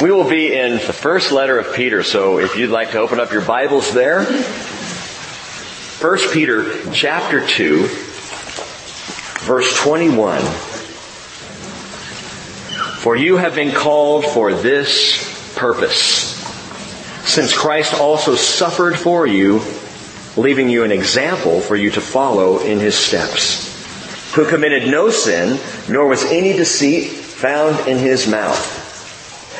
We will be in the first letter of Peter, so if you'd like to open up your Bibles there. 1 Peter chapter 2, verse 21. For you have been called for this purpose, since Christ also suffered for you, leaving you an example for you to follow in his steps, who committed no sin, nor was any deceit found in his mouth.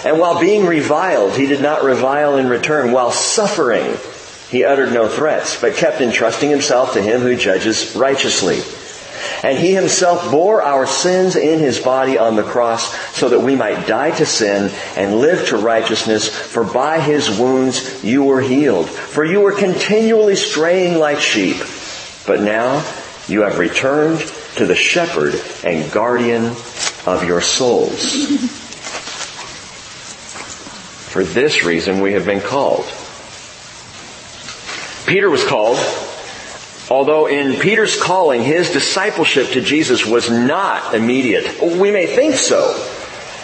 And while being reviled, he did not revile in return. While suffering, he uttered no threats, but kept entrusting himself to him who judges righteously. And he himself bore our sins in his body on the cross so that we might die to sin and live to righteousness. For by his wounds you were healed. For you were continually straying like sheep. But now you have returned to the shepherd and guardian of your souls. For this reason we have been called. Peter was called, although in Peter's calling, his discipleship to Jesus was not immediate. We may think so.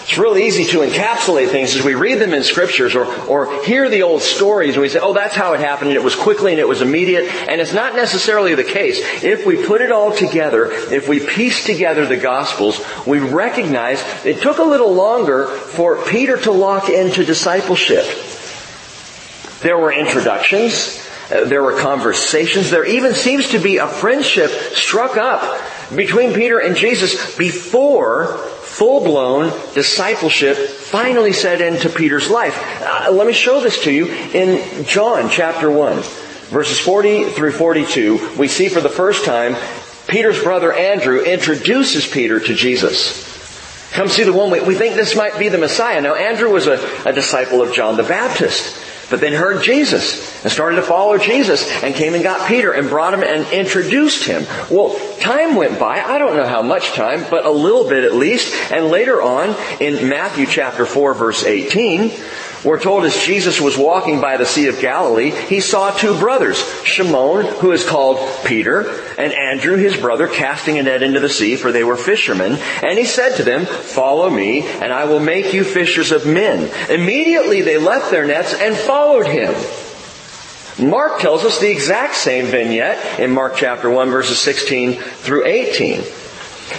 It's real easy to encapsulate things as we read them in scriptures or, or hear the old stories and we say, oh, that's how it happened and it was quickly and it was immediate. And it's not necessarily the case. If we put it all together, if we piece together the gospels, we recognize it took a little longer for Peter to lock into discipleship. There were introductions. Uh, there were conversations. There even seems to be a friendship struck up between Peter and Jesus before full-blown discipleship finally set into Peter's life. Uh, let me show this to you in John chapter 1. Verses 40 through 42, we see for the first time Peter's brother Andrew introduces Peter to Jesus. Come see the one, we, we think this might be the Messiah. Now Andrew was a, a disciple of John the Baptist but then heard Jesus and started to follow Jesus and came and got Peter and brought him and introduced him. Well, time went by. I don't know how much time, but a little bit at least. And later on in Matthew chapter 4 verse 18, we're told as Jesus was walking by the Sea of Galilee, he saw two brothers, Shimon, who is called Peter, and Andrew, his brother, casting a net into the sea, for they were fishermen. And he said to them, follow me, and I will make you fishers of men. Immediately they left their nets and followed him. Mark tells us the exact same vignette in Mark chapter 1 verses 16 through 18.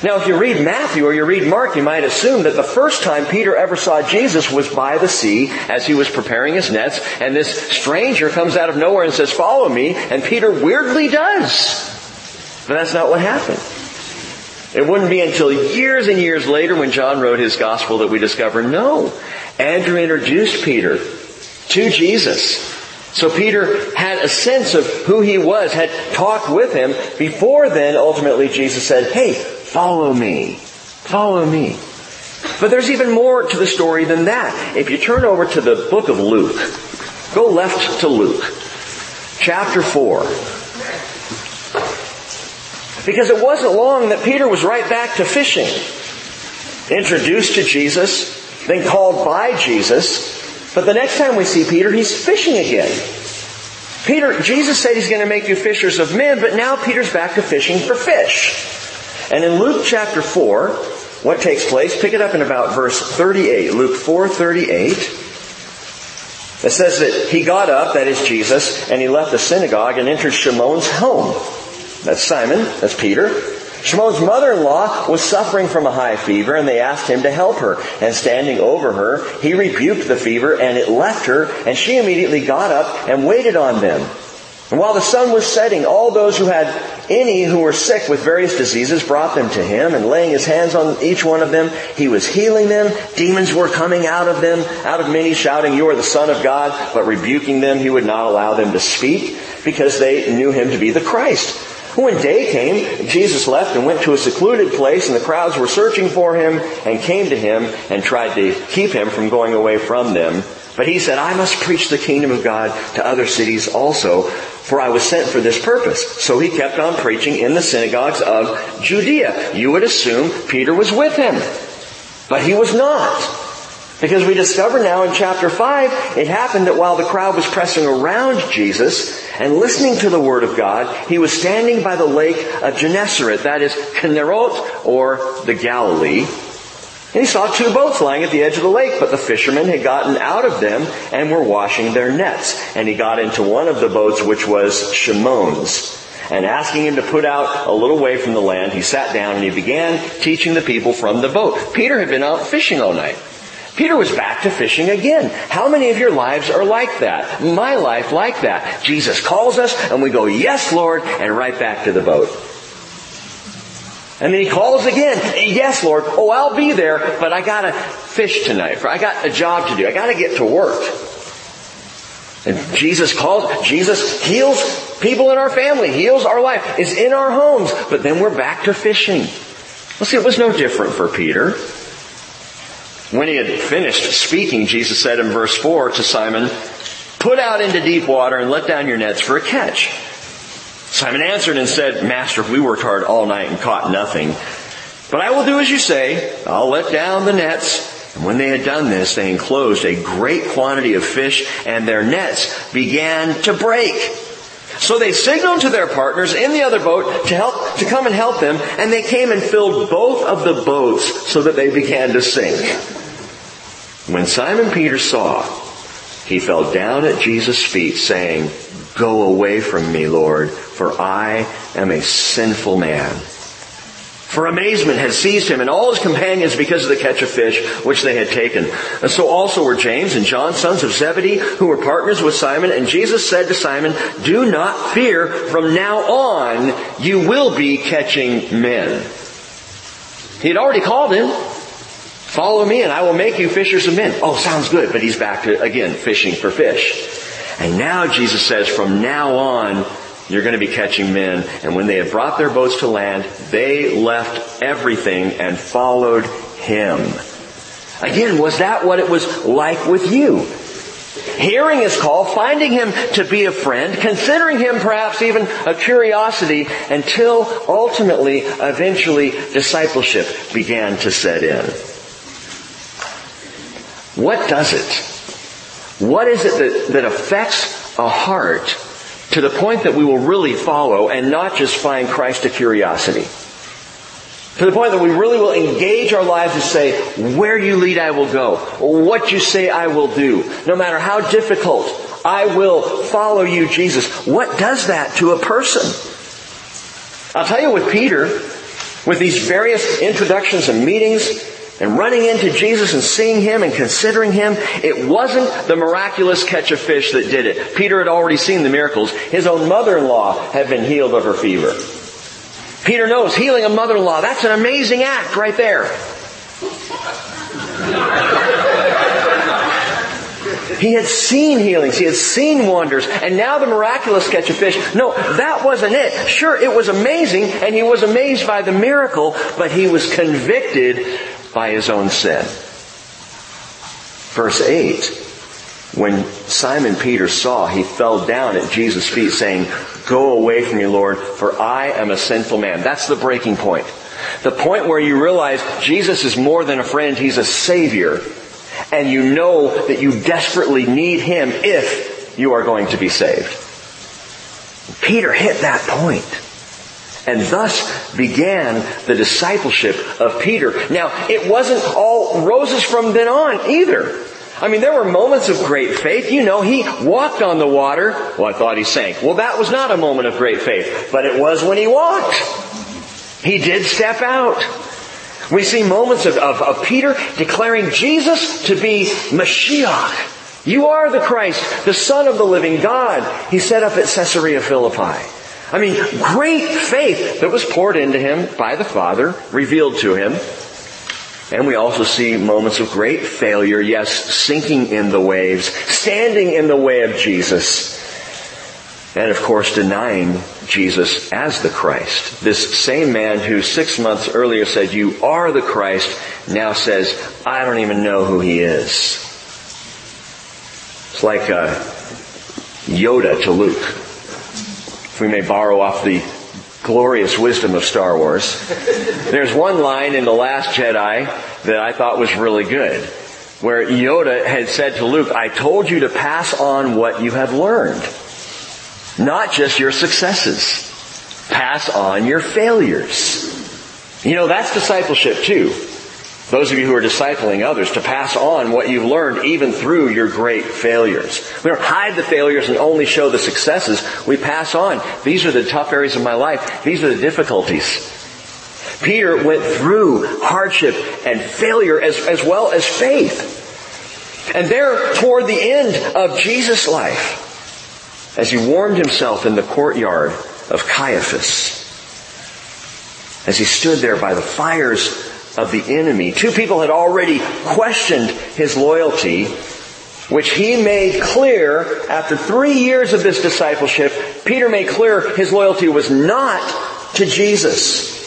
Now, if you read Matthew or you read Mark, you might assume that the first time Peter ever saw Jesus was by the sea as he was preparing his nets, and this stranger comes out of nowhere and says, follow me, and Peter weirdly does. But that's not what happened. It wouldn't be until years and years later when John wrote his gospel that we discover, no, Andrew introduced Peter to Jesus. So Peter had a sense of who he was, had talked with him. Before then, ultimately, Jesus said, hey, Follow me. Follow me. But there's even more to the story than that. If you turn over to the book of Luke, go left to Luke, chapter 4. Because it wasn't long that Peter was right back to fishing. Introduced to Jesus, then called by Jesus. But the next time we see Peter, he's fishing again. Peter, Jesus said he's going to make you fishers of men, but now Peter's back to fishing for fish. And in Luke chapter 4, what takes place? Pick it up in about verse 38. Luke 4:38. It says that he got up, that is Jesus, and he left the synagogue and entered Shimon's home. That's Simon, that's Peter. Shimon's mother-in-law was suffering from a high fever and they asked him to help her. And standing over her, he rebuked the fever and it left her and she immediately got up and waited on them. And while the sun was setting, all those who had any who were sick with various diseases brought them to him, and laying his hands on each one of them, he was healing them. Demons were coming out of them, out of many, shouting, You are the Son of God, but rebuking them, he would not allow them to speak, because they knew him to be the Christ. When day came, Jesus left and went to a secluded place, and the crowds were searching for him, and came to him, and tried to keep him from going away from them. But he said, I must preach the kingdom of God to other cities also, for I was sent for this purpose. So he kept on preaching in the synagogues of Judea. You would assume Peter was with him. But he was not. Because we discover now in chapter 5, it happened that while the crowd was pressing around Jesus and listening to the Word of God, he was standing by the lake of Gennesaret, that is Kinnerot or the Galilee. And he saw two boats lying at the edge of the lake, but the fishermen had gotten out of them and were washing their nets. And he got into one of the boats, which was Shimon's. And asking him to put out a little way from the land, he sat down and he began teaching the people from the boat. Peter had been out fishing all night. Peter was back to fishing again. How many of your lives are like that? My life like that. Jesus calls us and we go, yes Lord, and right back to the boat. And then he calls again. Yes, Lord. Oh, I'll be there, but I gotta fish tonight. I got a job to do. I gotta get to work. And Jesus calls, Jesus heals people in our family, heals our life, is in our homes, but then we're back to fishing. Well see, it was no different for Peter. When he had finished speaking, Jesus said in verse 4 to Simon, Put out into deep water and let down your nets for a catch. Simon answered and said, Master, we worked hard all night and caught nothing. But I will do as you say. I'll let down the nets. And when they had done this, they enclosed a great quantity of fish and their nets began to break. So they signaled to their partners in the other boat to help, to come and help them, and they came and filled both of the boats so that they began to sink. When Simon Peter saw, he fell down at Jesus' feet saying, Go away from me, Lord, for I am a sinful man. For amazement had seized him and all his companions because of the catch of fish which they had taken. And so also were James and John, sons of Zebedee, who were partners with Simon. And Jesus said to Simon, Do not fear. From now on, you will be catching men. He had already called him. Follow me and I will make you fishers of men. Oh, sounds good. But he's back to, again, fishing for fish. And now Jesus says, from now on, you're going to be catching men. And when they had brought their boats to land, they left everything and followed him. Again, was that what it was like with you? Hearing his call, finding him to be a friend, considering him perhaps even a curiosity until ultimately, eventually, discipleship began to set in. What does it? What is it that, that affects a heart to the point that we will really follow and not just find Christ a curiosity? To the point that we really will engage our lives and say, where you lead I will go. What you say I will do. No matter how difficult, I will follow you, Jesus. What does that to a person? I'll tell you with Peter, with these various introductions and meetings, and running into Jesus and seeing Him and considering Him, it wasn't the miraculous catch of fish that did it. Peter had already seen the miracles. His own mother-in-law had been healed of her fever. Peter knows healing a mother-in-law, that's an amazing act right there. He had seen healings, he had seen wonders, and now the miraculous catch of fish. No, that wasn't it. Sure, it was amazing, and he was amazed by the miracle, but he was convicted by his own sin. Verse 8, when Simon Peter saw, he fell down at Jesus' feet saying, Go away from me, Lord, for I am a sinful man. That's the breaking point. The point where you realize Jesus is more than a friend, He's a Savior. And you know that you desperately need Him if you are going to be saved. Peter hit that point. And thus began the discipleship of Peter. Now, it wasn't all roses from then on either. I mean, there were moments of great faith. You know, he walked on the water. Well, I thought he sank. Well, that was not a moment of great faith, but it was when he walked. He did step out. We see moments of, of, of Peter declaring Jesus to be Mashiach. You are the Christ, the Son of the living God. He set up at Caesarea Philippi. I mean, great faith that was poured into him by the Father, revealed to him. And we also see moments of great failure, yes, sinking in the waves, standing in the way of Jesus. And of course denying Jesus as the Christ. This same man who six months earlier said, you are the Christ, now says, I don't even know who he is. It's like uh, Yoda to Luke if we may borrow off the glorious wisdom of Star Wars. There's one line in The Last Jedi that I thought was really good, where Yoda had said to Luke, I told you to pass on what you have learned. Not just your successes. Pass on your failures. You know, that's discipleship too. Those of you who are discipling others to pass on what you've learned even through your great failures. We don't hide the failures and only show the successes. We pass on. These are the tough areas of my life. These are the difficulties. Peter went through hardship and failure as, as well as faith. And there, toward the end of Jesus' life, as he warmed himself in the courtyard of Caiaphas, as he stood there by the fires of the enemy, two people had already questioned his loyalty, which he made clear after three years of this discipleship. Peter made clear his loyalty was not to Jesus.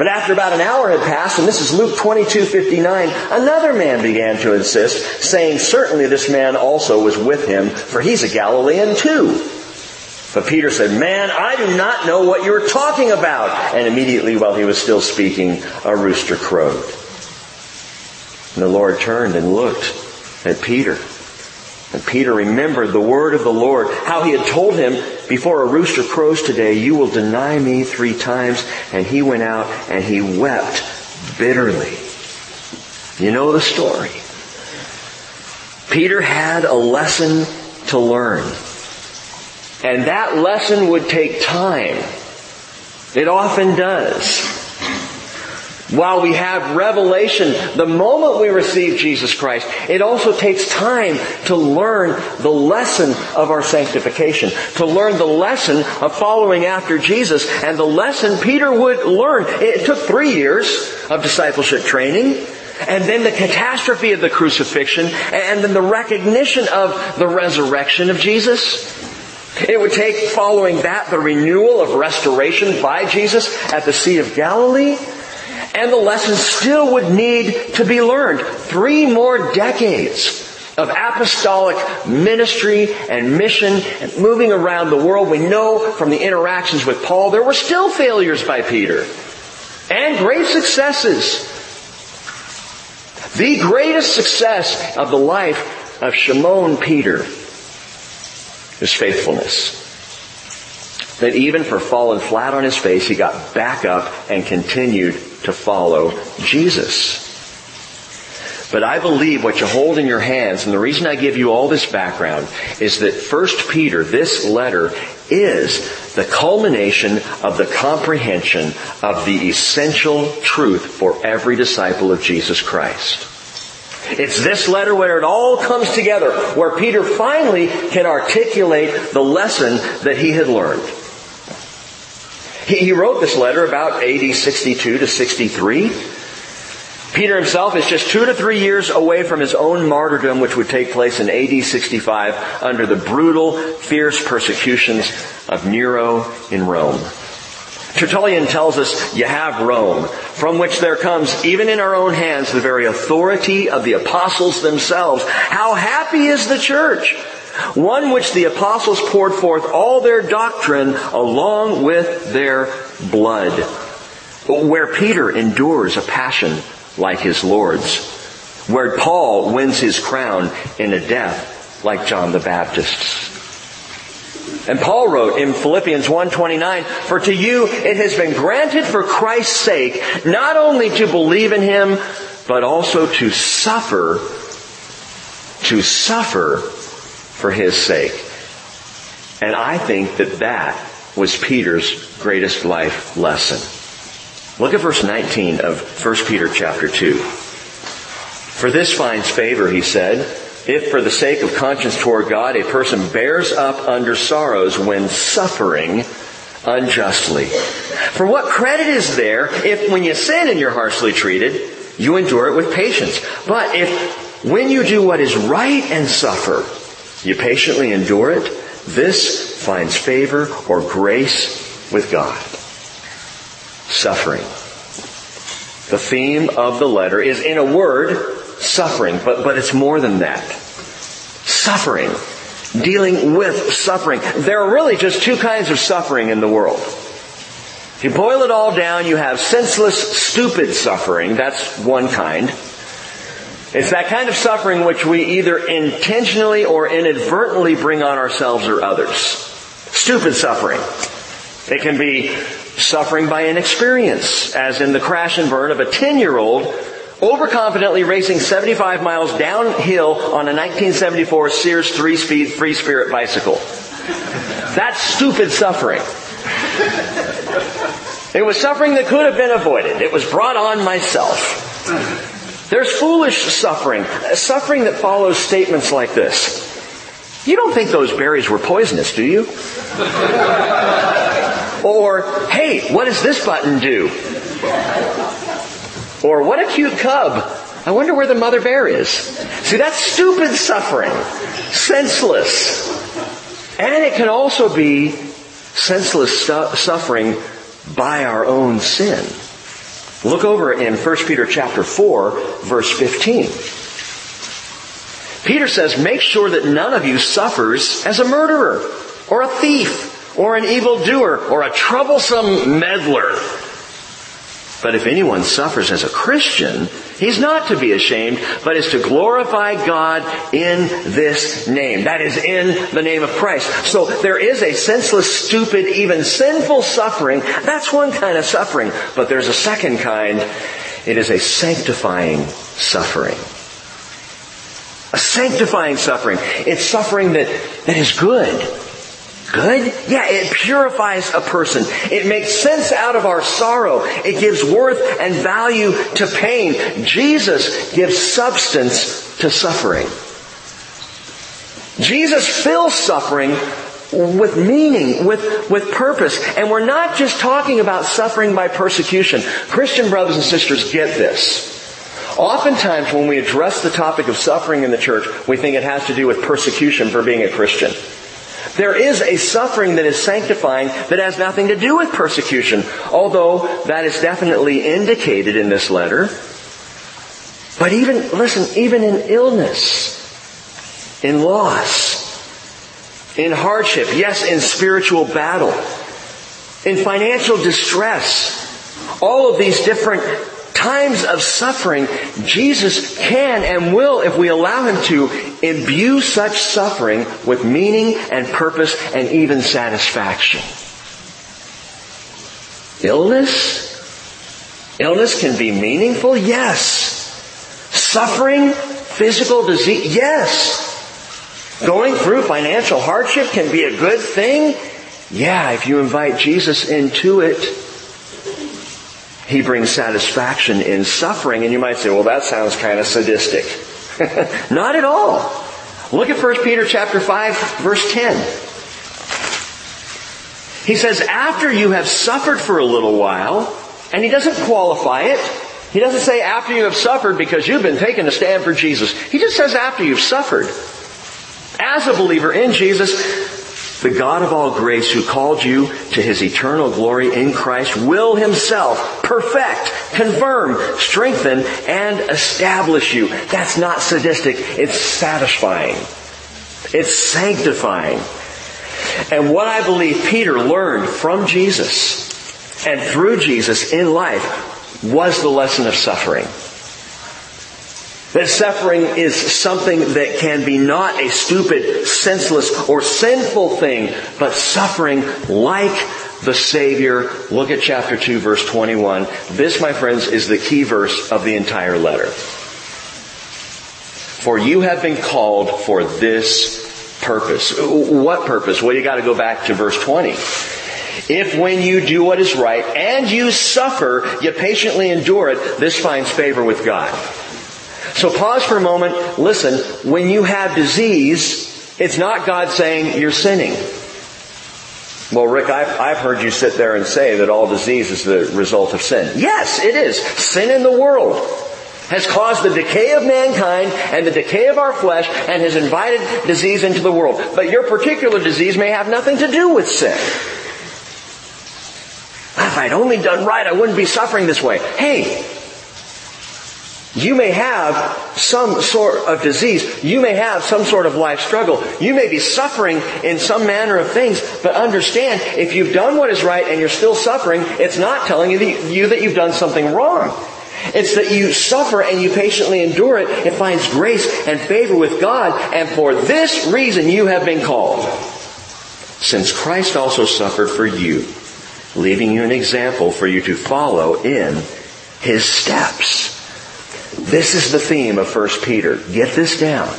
But after about an hour had passed, and this is Luke 22, 59, another man began to insist, saying, certainly this man also was with him, for he's a Galilean too. But Peter said, man, I do not know what you're talking about. And immediately while he was still speaking, a rooster crowed. And the Lord turned and looked at Peter. And Peter remembered the word of the Lord, how he had told him, before a rooster crows today, you will deny me three times. And he went out and he wept bitterly. You know the story. Peter had a lesson to learn. And that lesson would take time. It often does. While we have revelation, the moment we receive Jesus Christ, it also takes time to learn the lesson of our sanctification, to learn the lesson of following after Jesus, and the lesson Peter would learn. It took three years of discipleship training, and then the catastrophe of the crucifixion, and then the recognition of the resurrection of Jesus. It would take, following that, the renewal of restoration by Jesus at the Sea of Galilee, and the lessons still would need to be learned. Three more decades of apostolic ministry and mission and moving around the world. We know from the interactions with Paul there were still failures by Peter and great successes. The greatest success of the life of Shimon Peter is faithfulness that even for falling flat on his face, he got back up and continued to follow Jesus. But I believe what you hold in your hands, and the reason I give you all this background, is that First Peter, this letter, is the culmination of the comprehension of the essential truth for every disciple of Jesus Christ. It's this letter where it all comes together, where Peter finally can articulate the lesson that he had learned. He wrote this letter about AD 62 to 63. Peter himself is just two to three years away from his own martyrdom, which would take place in AD 65 under the brutal, fierce persecutions of Nero in Rome. Tertullian tells us you have Rome, from which there comes, even in our own hands, the very authority of the apostles themselves. How happy is the church one which the apostles poured forth all their doctrine along with their blood. Where Peter endures a passion like his Lord's. Where Paul wins his crown in a death like John the Baptist's. And Paul wrote in Philippians 1:29, "For to you it has been granted for Christ's sake not only to believe in him, but also to suffer to suffer for his sake. And I think that that was Peter's greatest life lesson. Look at verse 19 of 1 Peter chapter 2. For this finds favor, he said, if for the sake of conscience toward God a person bears up under sorrows when suffering unjustly. For what credit is there if when you sin and you're harshly treated, you endure it with patience? But if when you do what is right and suffer, you patiently endure it. This finds favor or grace with God. Suffering. The theme of the letter is in a word, suffering, but, but it's more than that. Suffering. Dealing with suffering. There are really just two kinds of suffering in the world. If you boil it all down, you have senseless, stupid suffering. That's one kind. It's that kind of suffering which we either intentionally or inadvertently bring on ourselves or others. Stupid suffering. It can be suffering by inexperience, as in the crash and burn of a 10-year-old overconfidently racing 75 miles downhill on a 1974 Sears 3-speed free spirit bicycle. That's stupid suffering. It was suffering that could have been avoided. It was brought on myself. There's foolish suffering, suffering that follows statements like this. You don't think those berries were poisonous, do you? or, hey, what does this button do? Or, what a cute cub. I wonder where the mother bear is. See, that's stupid suffering. Senseless. And it can also be senseless suffering by our own sin. Look over in 1 Peter chapter 4, verse 15. Peter says, make sure that none of you suffers as a murderer, or a thief, or an evildoer, or a troublesome meddler. But if anyone suffers as a Christian, he's not to be ashamed, but is to glorify God in this name. That is in the name of Christ. So there is a senseless, stupid, even sinful suffering. That's one kind of suffering. But there's a second kind. It is a sanctifying suffering. A sanctifying suffering. It's suffering that, that is good. Good? Yeah, it purifies a person. It makes sense out of our sorrow. It gives worth and value to pain. Jesus gives substance to suffering. Jesus fills suffering with meaning, with, with purpose. And we're not just talking about suffering by persecution. Christian brothers and sisters get this. Oftentimes when we address the topic of suffering in the church, we think it has to do with persecution for being a Christian. There is a suffering that is sanctifying that has nothing to do with persecution, although that is definitely indicated in this letter. But even, listen, even in illness, in loss, in hardship, yes, in spiritual battle, in financial distress, all of these different times of suffering, Jesus can and will, if we allow Him to, imbue such suffering with meaning and purpose and even satisfaction. Illness? Illness can be meaningful? Yes. Suffering? Physical disease? Yes. Going through financial hardship can be a good thing? Yeah, if you invite Jesus into it. He brings satisfaction in suffering. And you might say, well, that sounds kind of sadistic. Not at all. Look at 1 Peter chapter 5 verse 10. He says, after you have suffered for a little while, and he doesn't qualify it. He doesn't say after you have suffered because you've been taking a stand for Jesus. He just says after you've suffered. As a believer in Jesus, the God of all grace who called you to his eternal glory in Christ will himself perfect, confirm, strengthen, and establish you. That's not sadistic. It's satisfying. It's sanctifying. And what I believe Peter learned from Jesus and through Jesus in life was the lesson of suffering. That suffering is something that can be not a stupid, senseless, or sinful thing, but suffering like the Savior. Look at chapter 2 verse 21. This, my friends, is the key verse of the entire letter. For you have been called for this purpose. What purpose? Well, you gotta go back to verse 20. If when you do what is right and you suffer, you patiently endure it, this finds favor with God. So pause for a moment. Listen, when you have disease, it's not God saying you're sinning. Well, Rick, I've, I've, heard you sit there and say that all disease is the result of sin. Yes, it is. Sin in the world has caused the decay of mankind and the decay of our flesh and has invited disease into the world. But your particular disease may have nothing to do with sin. If I'd only done right, I wouldn't be suffering this way. Hey, you may have some sort of disease. You may have some sort of life struggle. You may be suffering in some manner of things, but understand, if you've done what is right and you're still suffering, it's not telling you that, you that you've done something wrong. It's that you suffer and you patiently endure it. It finds grace and favor with God, and for this reason you have been called. Since Christ also suffered for you, leaving you an example for you to follow in his steps. This is the theme of 1 Peter. Get this down.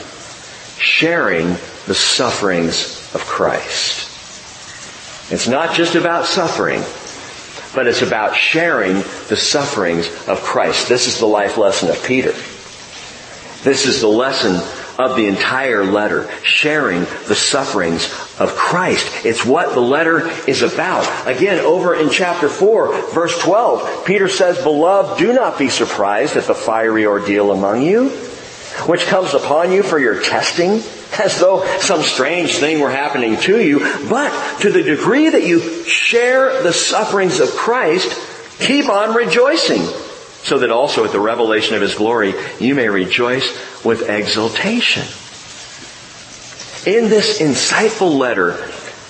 Sharing the sufferings of Christ. It's not just about suffering, but it's about sharing the sufferings of Christ. This is the life lesson of Peter. This is the lesson of the entire letter, sharing the sufferings of Christ. It's what the letter is about. Again, over in chapter 4, verse 12, Peter says, Beloved, do not be surprised at the fiery ordeal among you, which comes upon you for your testing, as though some strange thing were happening to you. But to the degree that you share the sufferings of Christ, keep on rejoicing so that also at the revelation of His glory you may rejoice with exultation. In this insightful letter,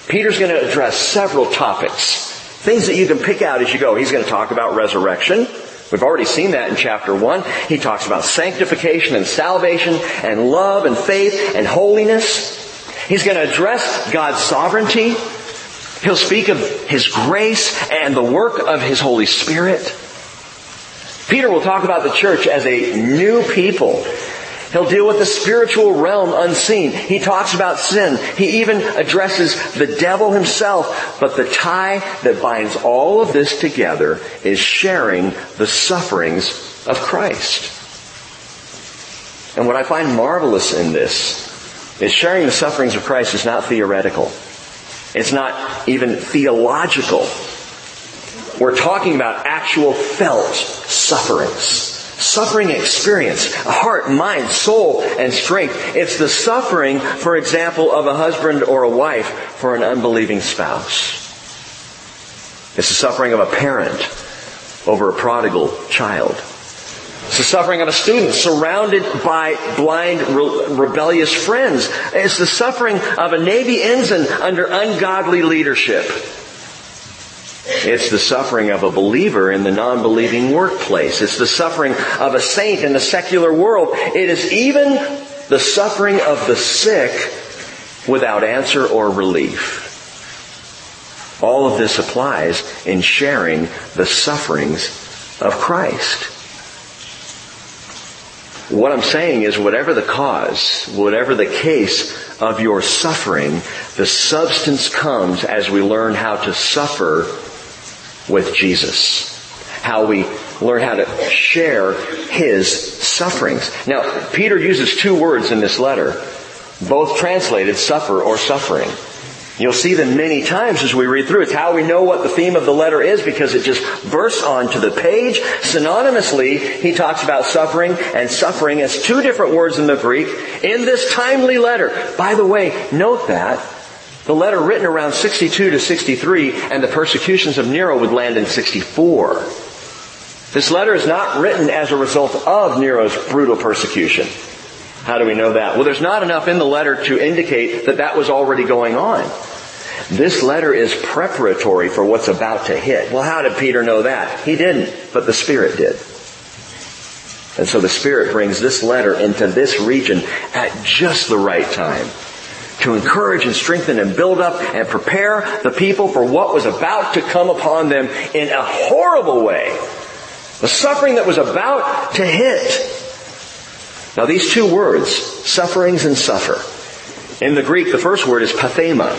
Peter's going to address several topics. Things that you can pick out as you go. He's going to talk about resurrection. We've already seen that in chapter 1. He talks about sanctification and salvation and love and faith and holiness. He's going to address God's sovereignty. He'll speak of His grace and the work of His Holy Spirit. Peter will talk about the church as a new people. He'll deal with the spiritual realm unseen. He talks about sin. He even addresses the devil himself. But the tie that binds all of this together is sharing the sufferings of Christ. And what I find marvelous in this is sharing the sufferings of Christ is not theoretical. It's not even theological. We're talking about actual felt sufferings. Suffering experience, heart, mind, soul, and strength. It's the suffering, for example, of a husband or a wife for an unbelieving spouse. It's the suffering of a parent over a prodigal child. It's the suffering of a student surrounded by blind, re- rebellious friends. It's the suffering of a Navy ensign under ungodly leadership. It's the suffering of a believer in the non-believing workplace. It's the suffering of a saint in the secular world. It is even the suffering of the sick without answer or relief. All of this applies in sharing the sufferings of Christ. What I'm saying is whatever the cause, whatever the case of your suffering, the substance comes as we learn how to suffer with Jesus. How we learn how to share His sufferings. Now, Peter uses two words in this letter, both translated suffer or suffering. You'll see them many times as we read through. It's how we know what the theme of the letter is because it just bursts onto the page. Synonymously, he talks about suffering and suffering as two different words in the Greek in this timely letter. By the way, note that the letter written around 62 to 63 and the persecutions of Nero would land in 64. This letter is not written as a result of Nero's brutal persecution. How do we know that? Well, there's not enough in the letter to indicate that that was already going on. This letter is preparatory for what's about to hit. Well, how did Peter know that? He didn't, but the Spirit did. And so the Spirit brings this letter into this region at just the right time to encourage and strengthen and build up and prepare the people for what was about to come upon them in a horrible way. The suffering that was about to hit. Now these two words, sufferings and suffer. In the Greek, the first word is pathema.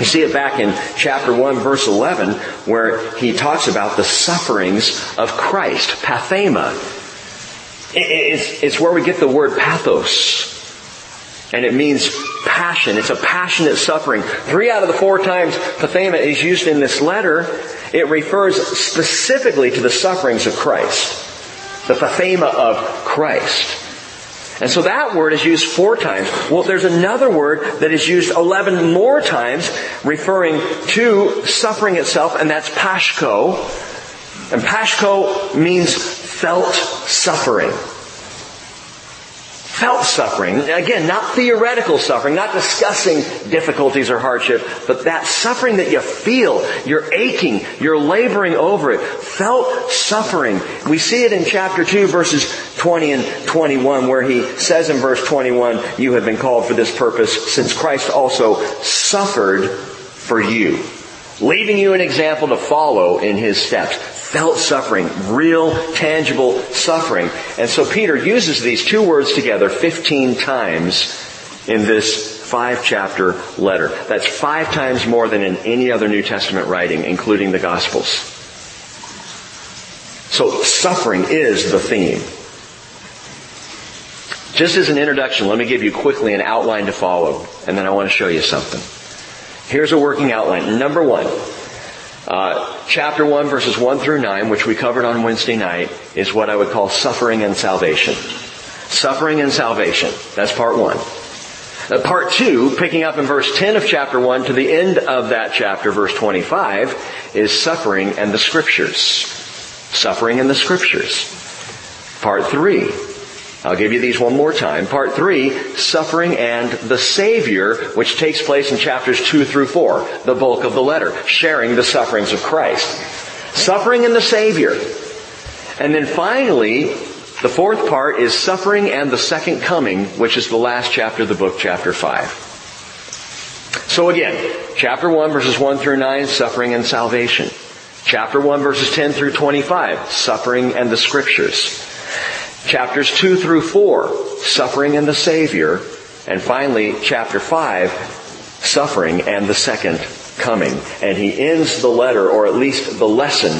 You see it back in chapter 1 verse 11 where he talks about the sufferings of Christ. Pathema. It's, where we get the word pathos. And it means passion. It's a passionate suffering. Three out of the four times pathema is used in this letter, it refers specifically to the sufferings of Christ. The pathema of Christ. And so that word is used four times. Well, there's another word that is used 11 more times referring to suffering itself, and that's pashko. And pashko means felt suffering felt suffering. Again, not theoretical suffering, not discussing difficulties or hardship, but that suffering that you feel, you're aching, you're laboring over it. Felt suffering. We see it in chapter 2 verses 20 and 21 where he says in verse 21, you have been called for this purpose since Christ also suffered for you. Leaving you an example to follow in his steps. Felt suffering, real, tangible suffering. And so Peter uses these two words together 15 times in this five chapter letter. That's five times more than in any other New Testament writing, including the Gospels. So suffering is the theme. Just as an introduction, let me give you quickly an outline to follow, and then I want to show you something. Here's a working outline. Number one, uh, chapter 1 verses 1 through 9, which we covered on Wednesday night, is what I would call suffering and salvation. Suffering and salvation. That's part 1. Uh, part 2, picking up in verse 10 of chapter 1 to the end of that chapter, verse 25, is suffering and the scriptures. Suffering and the scriptures. Part 3, I'll give you these one more time. Part three, suffering and the Savior, which takes place in chapters two through four, the bulk of the letter, sharing the sufferings of Christ. Suffering and the Savior. And then finally, the fourth part is suffering and the second coming, which is the last chapter of the book, chapter five. So again, chapter 1 verses 1 through 9, suffering and salvation. Chapter 1 verses 10 through 25, suffering and the scriptures. Chapters 2 through 4, suffering and the Savior. And finally, chapter 5, suffering and the second coming. And he ends the letter, or at least the lesson,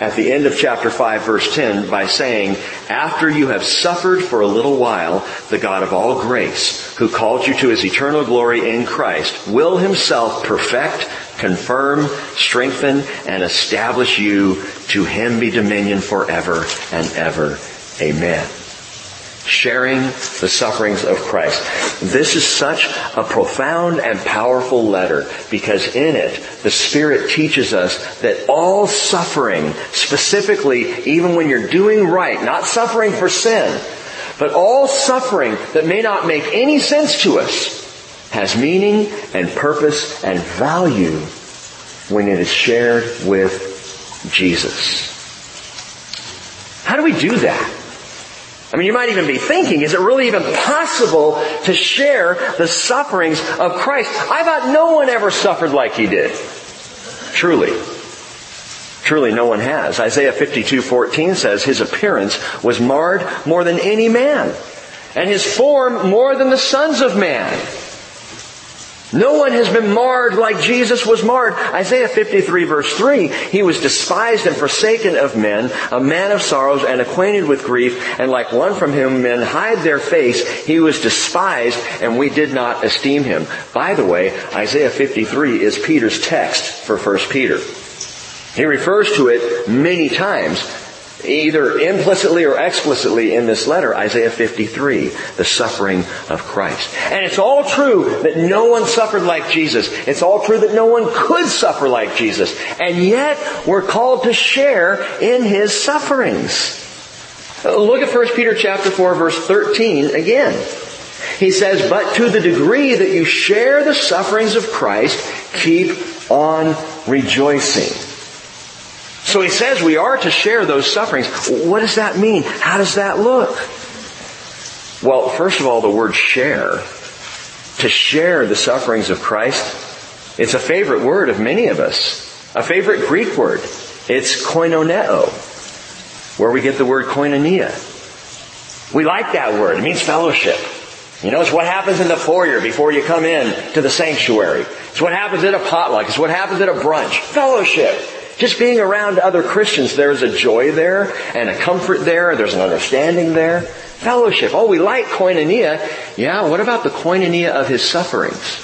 at the end of chapter 5 verse 10 by saying, after you have suffered for a little while, the God of all grace, who called you to his eternal glory in Christ, will himself perfect, confirm, strengthen, and establish you. To him be dominion forever and ever. Amen. Sharing the sufferings of Christ. This is such a profound and powerful letter because in it, the Spirit teaches us that all suffering, specifically even when you're doing right, not suffering for sin, but all suffering that may not make any sense to us, has meaning and purpose and value when it is shared with Jesus. How do we do that? I mean, you might even be thinking, is it really even possible to share the sufferings of Christ? I thought no one ever suffered like he did. Truly. Truly no one has. Isaiah 52:14 says his appearance was marred more than any man, and his form more than the sons of man. No one has been marred like Jesus was marred. Isaiah 53 verse 3, he was despised and forsaken of men, a man of sorrows and acquainted with grief, and like one from whom men hide their face, he was despised and we did not esteem him. By the way, Isaiah 53 is Peter's text for 1 Peter. He refers to it many times either implicitly or explicitly in this letter, Isaiah 53, the suffering of Christ. And it's all true that no one suffered like Jesus. It's all true that no one could suffer like Jesus. And yet, we're called to share in His sufferings. Look at 1 Peter chapter 4 verse 13 again. He says, but to the degree that you share the sufferings of Christ, keep on rejoicing. So he says we are to share those sufferings. What does that mean? How does that look? Well, first of all, the word share. To share the sufferings of Christ, it's a favorite word of many of us. A favorite Greek word. It's koinoneo, where we get the word koinonia. We like that word. It means fellowship. You know, it's what happens in the foyer before you come in to the sanctuary. It's what happens at a potluck. It's what happens at a brunch. Fellowship. Just being around other Christians, there's a joy there and a comfort there. There's an understanding there. Fellowship. Oh, we like koinonia. Yeah, what about the koinonia of his sufferings?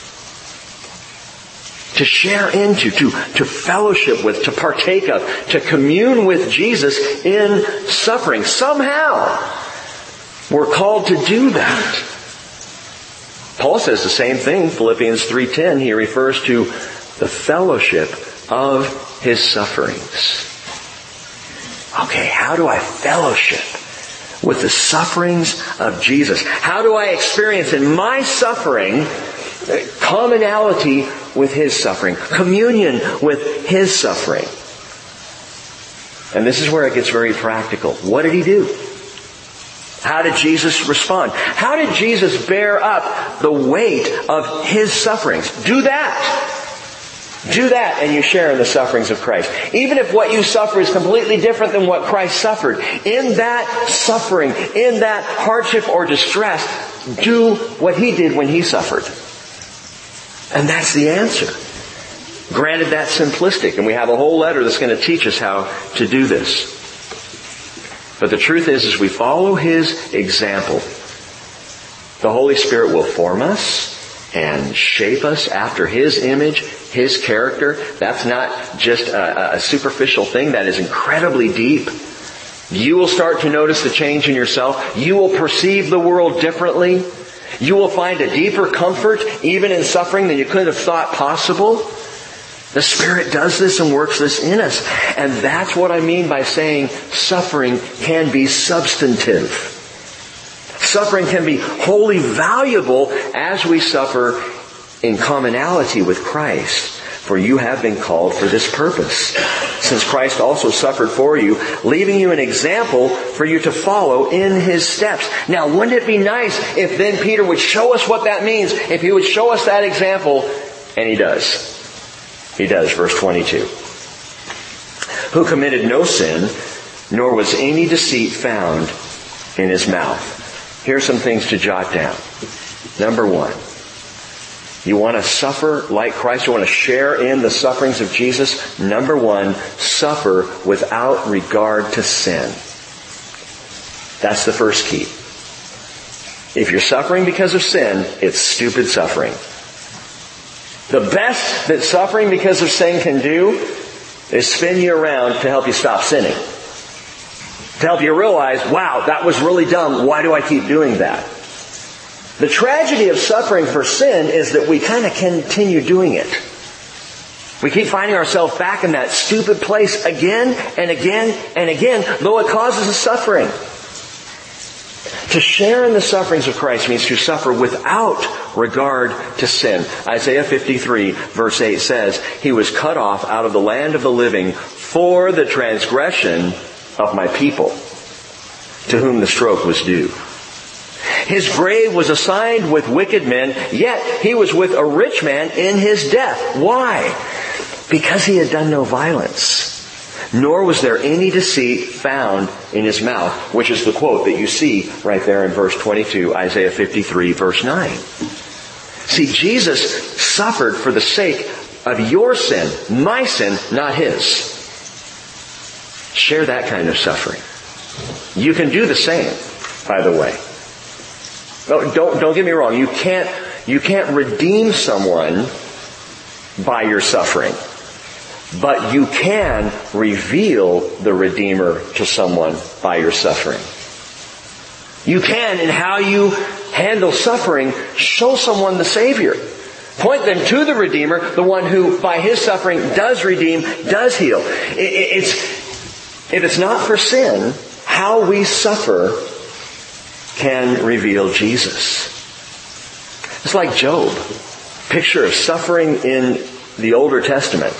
To share into, to, to fellowship with, to partake of, to commune with Jesus in suffering. Somehow, we're called to do that. Paul says the same thing, Philippians 3.10. He refers to the fellowship of his sufferings. Okay, how do I fellowship with the sufferings of Jesus? How do I experience in my suffering uh, commonality with his suffering, communion with his suffering? And this is where it gets very practical. What did he do? How did Jesus respond? How did Jesus bear up the weight of his sufferings? Do that. Do that and you share in the sufferings of Christ. Even if what you suffer is completely different than what Christ suffered, in that suffering, in that hardship or distress, do what He did when He suffered. And that's the answer. Granted, that's simplistic, and we have a whole letter that's going to teach us how to do this. But the truth is, as we follow His example, the Holy Spirit will form us and shape us after His image, His character. That's not just a, a, superficial thing. That is incredibly deep. You will start to notice the change in yourself. You will perceive the world differently. You will find a deeper comfort even in suffering than you could have thought possible. The Spirit does this and works this in us. And that's what I mean by saying suffering can be substantive. Suffering can be wholly valuable as we suffer in commonality with Christ. For you have been called for this purpose. Since Christ also suffered for you, leaving you an example for you to follow in His steps. Now, wouldn't it be nice if then Peter would show us what that means? If he would show us that example, and he does. He does, verse 22. Who committed no sin, nor was any deceit found in his mouth. Here's some things to jot down. Number one, you want to suffer like Christ. You want to share in the sufferings of Jesus. Number one, suffer without regard to sin. That's the first key. If you're suffering because of sin, it's stupid suffering. The best that suffering because of sin can do is spin you around to help you stop sinning to help you realize, wow, that was really dumb. Why do I keep doing that? The tragedy of suffering for sin is that we kind of continue doing it. We keep finding ourselves back in that stupid place again and again and again, though it causes us suffering. To share in the sufferings of Christ means to suffer without regard to sin. Isaiah 53 verse 8 says, He was cut off out of the land of the living for the transgression of my people, to whom the stroke was due. His grave was assigned with wicked men, yet he was with a rich man in his death. Why? Because he had done no violence. Nor was there any deceit found in his mouth, which is the quote that you see right there in verse 22, Isaiah 53 verse 9. See, Jesus suffered for the sake of your sin, my sin, not his. Share that kind of suffering. You can do the same, by the way. Oh, don't, don't get me wrong. You can't, you can't redeem someone by your suffering. But you can reveal the Redeemer to someone by your suffering. You can, in how you handle suffering, show someone the Savior. Point them to the Redeemer, the one who, by His suffering, does redeem, does heal. It's, if it's not for sin, how we suffer can reveal Jesus. It's like Job. Picture of suffering in the Older Testament.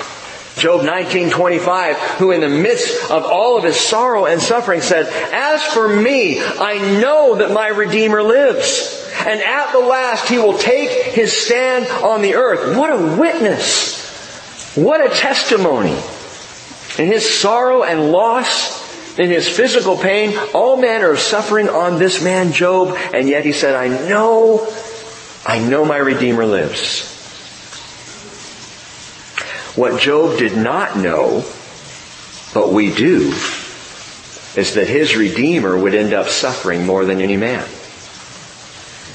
Job 19:25, who in the midst of all of his sorrow and suffering said, "As for me, I know that my Redeemer lives, and at the last he will take his stand on the earth." What a witness! What a testimony! In his sorrow and loss, in his physical pain, all manner of suffering on this man Job, and yet he said, I know, I know my Redeemer lives. What Job did not know, but we do, is that his Redeemer would end up suffering more than any man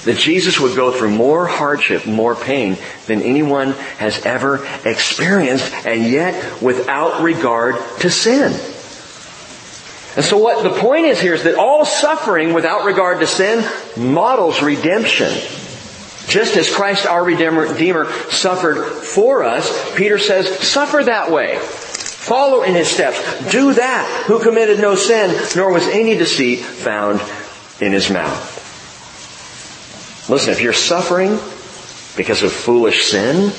that Jesus would go through more hardship, more pain than anyone has ever experienced, and yet without regard to sin. And so what the point is here is that all suffering without regard to sin models redemption. Just as Christ our Redeemer suffered for us, Peter says, suffer that way. Follow in his steps. Do that. Who committed no sin, nor was any deceit found in his mouth. Listen, if you're suffering because of foolish sin,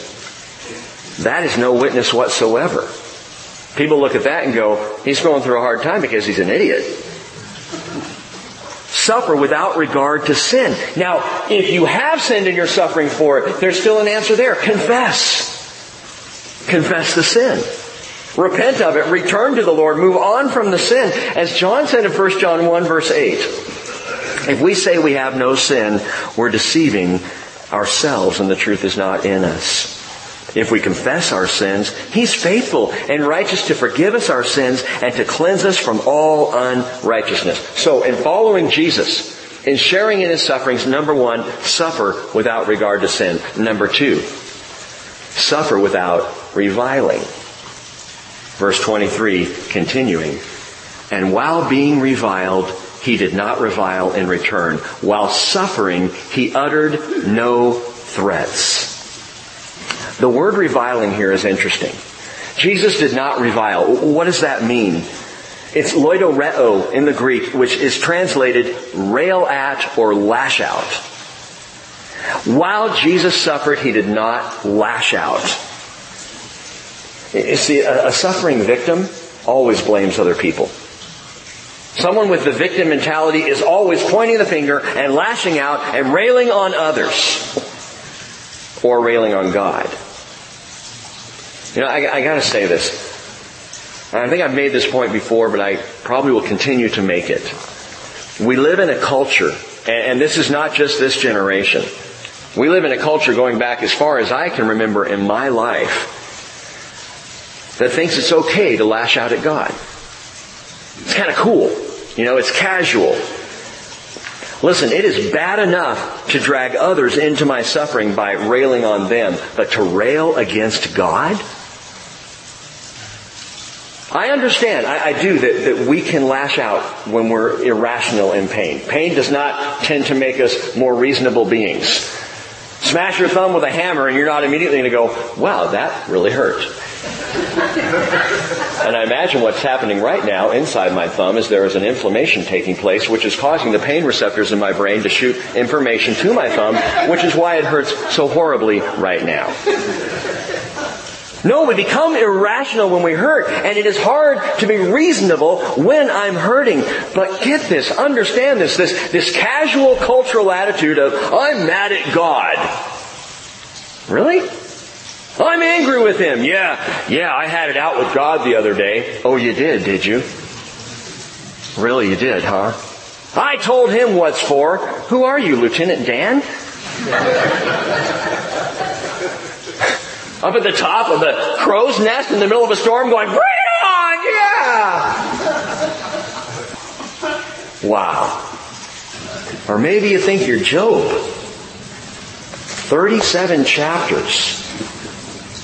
that is no witness whatsoever. People look at that and go, he's going through a hard time because he's an idiot. Suffer without regard to sin. Now, if you have sinned and you're suffering for it, there's still an answer there. Confess. confess the sin. Repent of it, return to the Lord, move on from the sin. As John said in 1 John 1 verse 8, if we say we have no sin, we're deceiving ourselves and the truth is not in us. If we confess our sins, He's faithful and righteous to forgive us our sins and to cleanse us from all unrighteousness. So in following Jesus, in sharing in His sufferings, number one, suffer without regard to sin. Number two, suffer without reviling. Verse 23, continuing. And while being reviled, he did not revile in return. While suffering, he uttered no threats. The word reviling here is interesting. Jesus did not revile. What does that mean? It's loidoreo in the Greek, which is translated rail at or lash out. While Jesus suffered, he did not lash out. You see, a, suffering victim always blames other people. Someone with the victim mentality is always pointing the finger and lashing out and railing on others. Or railing on God. You know, I, I gotta say this. And I think I've made this point before, but I probably will continue to make it. We live in a culture, and this is not just this generation. We live in a culture going back as far as I can remember in my life that thinks it's okay to lash out at God. It's kind of cool. You know, it's casual. Listen, it is bad enough to drag others into my suffering by railing on them, but to rail against God? I understand, I, I, do, that, that we can lash out when we're irrational in pain. Pain does not tend to make us more reasonable beings. Smash your thumb with a hammer and you're not immediately going to go, wow, that really hurt. and I imagine what's happening right now inside my thumb is there is an inflammation taking place which is causing the pain receptors in my brain to shoot information to my thumb, which is why it hurts so horribly right now. No, we become irrational when we hurt, and it is hard to be reasonable when I'm hurting. But get this, understand this, this, this casual cultural attitude of, I'm mad at God. Really? I'm angry with him. Yeah, yeah, I had it out with God the other day. Oh, you did, did you? Really, you did, huh? I told him what's for. Who are you, Lieutenant Dan? Up at the top of the crow's nest in the middle of a storm going, bring it on, yeah! Wow. Or maybe you think you're Job. 37 chapters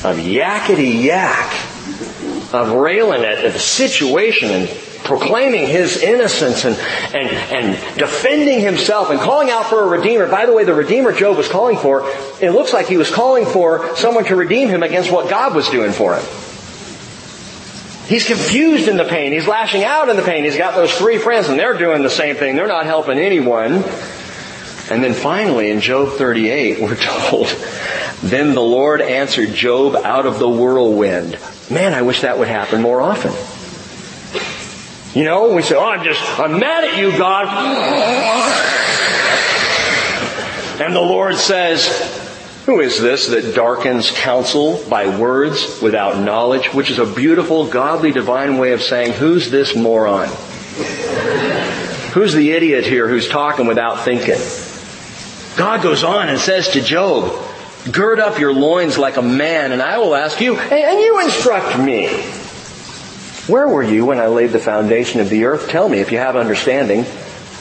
of yakety yak, of railing at the situation and proclaiming his innocence and, and, and defending himself and calling out for a redeemer. By the way, the redeemer Job was calling for, it looks like he was calling for someone to redeem him against what God was doing for him. He's confused in the pain. He's lashing out in the pain. He's got those three friends and they're doing the same thing. They're not helping anyone. And then finally in Job 38, we're told, then the Lord answered Job out of the whirlwind. Man, I wish that would happen more often. You know, we say, oh, I'm just, I'm mad at you, God. And the Lord says, who is this that darkens counsel by words without knowledge? Which is a beautiful, godly, divine way of saying, who's this moron? Who's the idiot here who's talking without thinking? God goes on and says to Job, gird up your loins like a man and I will ask you, and you instruct me. Where were you when I laid the foundation of the earth? Tell me if you have understanding.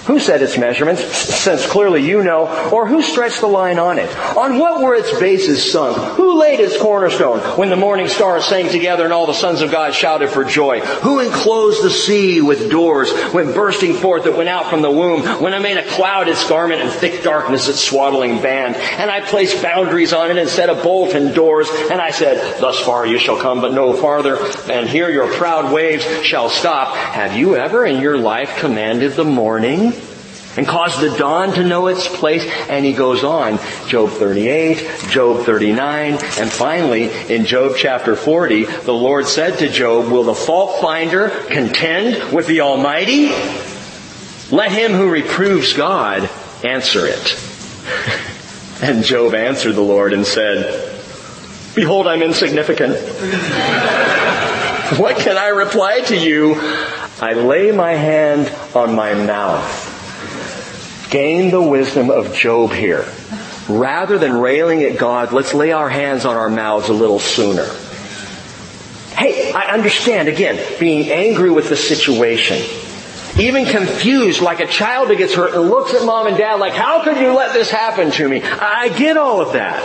Who set its measurements, since clearly you know, or who stretched the line on it? On what were its bases sunk? Who laid its cornerstone when the morning stars sang together and all the sons of God shouted for joy? Who enclosed the sea with doors when bursting forth it went out from the womb? When I made a cloud its garment and thick darkness its swaddling band? And I placed boundaries on it and set a bolt and doors. And I said, thus far you shall come, but no farther. And here your proud waves shall stop. Have you ever in your life commanded the morning? And caused the dawn to know its place. And he goes on, Job 38, Job 39, and finally in Job chapter 40, the Lord said to Job, will the fault finder contend with the Almighty? Let him who reproves God answer it. and Job answered the Lord and said, Behold, I'm insignificant. what can I reply to you? I lay my hand on my mouth. Gain the wisdom of Job here. Rather than railing at God, let's lay our hands on our mouths a little sooner. Hey, I understand, again, being angry with the situation. Even confused like a child who gets hurt and looks at mom and dad like, how could you let this happen to me? I get all of that.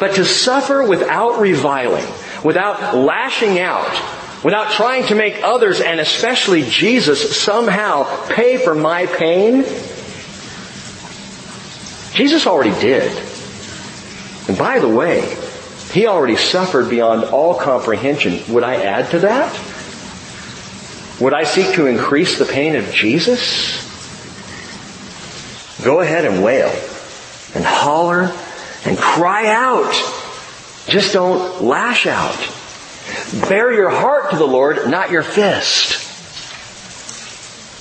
But to suffer without reviling, without lashing out, without trying to make others and especially Jesus somehow pay for my pain, Jesus already did. And by the way, He already suffered beyond all comprehension. Would I add to that? Would I seek to increase the pain of Jesus? Go ahead and wail and holler and cry out. Just don't lash out. Bare your heart to the Lord, not your fist.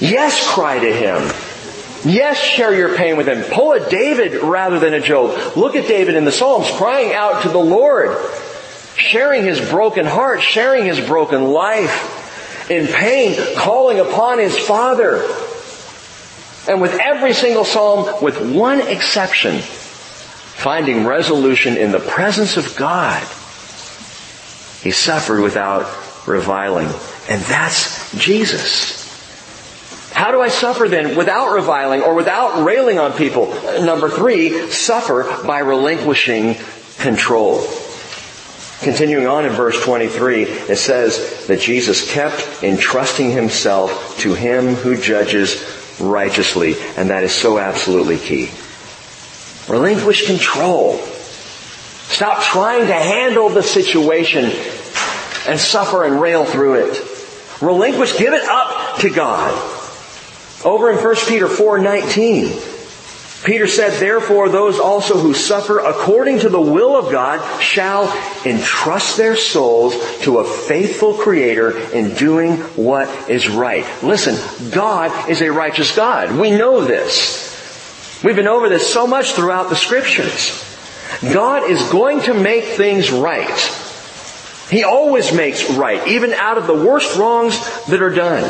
Yes, cry to Him. Yes, share your pain with Him. Pull a David rather than a Job. Look at David in the Psalms, crying out to the Lord, sharing his broken heart, sharing his broken life, in pain, calling upon his Father. And with every single Psalm, with one exception, finding resolution in the presence of God. He suffered without reviling. And that's Jesus. How do I suffer then without reviling or without railing on people? Number three, suffer by relinquishing control. Continuing on in verse 23, it says that Jesus kept entrusting himself to him who judges righteously, and that is so absolutely key. Relinquish control. Stop trying to handle the situation and suffer and rail through it. Relinquish, give it up to God. Over in 1 Peter 4:19, Peter said, Therefore those also who suffer according to the will of God shall entrust their souls to a faithful Creator in doing what is right. Listen, God is a righteous God. We know this. We've been over this so much throughout the scriptures. God is going to make things right. He always makes right, even out of the worst wrongs that are done.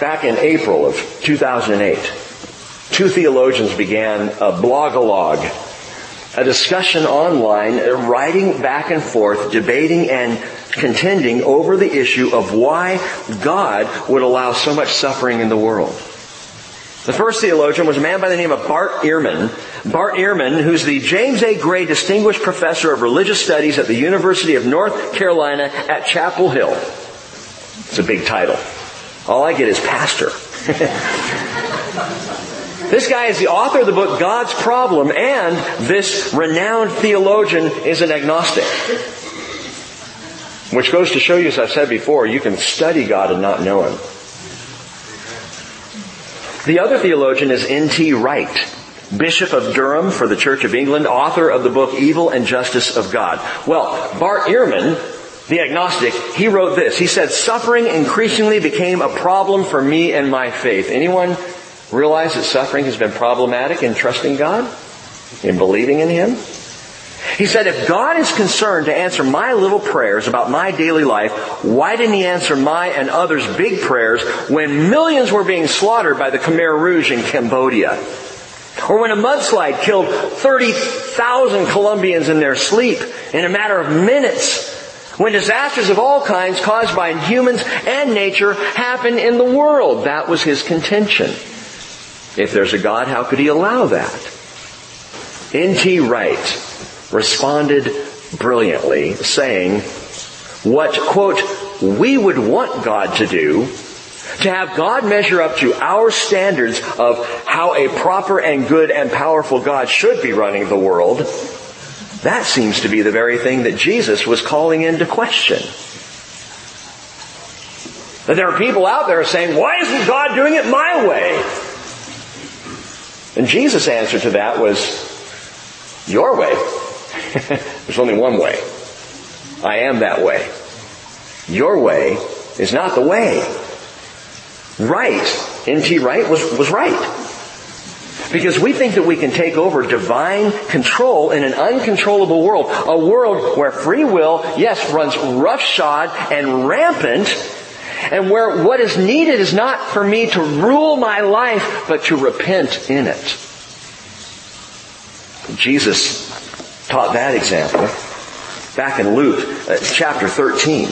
Back in April of 2008, two theologians began a blogalog, a discussion online, uh, writing back and forth, debating and contending over the issue of why God would allow so much suffering in the world. The first theologian was a man by the name of Bart Ehrman. Bart Ehrman, who's the James A. Gray Distinguished Professor of Religious Studies at the University of North Carolina at Chapel Hill. It's a big title. All I get is pastor. this guy is the author of the book God's Problem, and this renowned theologian is an agnostic. Which goes to show you, as I've said before, you can study God and not know Him. The other theologian is N.T. Wright, Bishop of Durham for the Church of England, author of the book Evil and Justice of God. Well, Bart Ehrman, the agnostic, he wrote this. He said, suffering increasingly became a problem for me and my faith. Anyone realize that suffering has been problematic in trusting God? In believing in Him? He said, if God is concerned to answer my little prayers about my daily life, why didn't He answer my and others' big prayers when millions were being slaughtered by the Khmer Rouge in Cambodia? Or when a mudslide killed 30,000 Colombians in their sleep in a matter of minutes? When disasters of all kinds caused by humans and nature happen in the world? That was his contention. If there's a God, how could He allow that? N.T. Wright responded brilliantly, saying, what, quote, we would want God to do, to have God measure up to our standards of how a proper and good and powerful God should be running the world, that seems to be the very thing that Jesus was calling into question. That there are people out there saying, why isn't God doing it my way? And Jesus' answer to that was, your way. There's only one way. I am that way. Your way is not the way. Right. N.T. Wright was, was right. Because we think that we can take over divine control in an uncontrollable world. A world where free will, yes, runs roughshod and rampant, and where what is needed is not for me to rule my life, but to repent in it. Jesus taught that example back in Luke uh, chapter 13.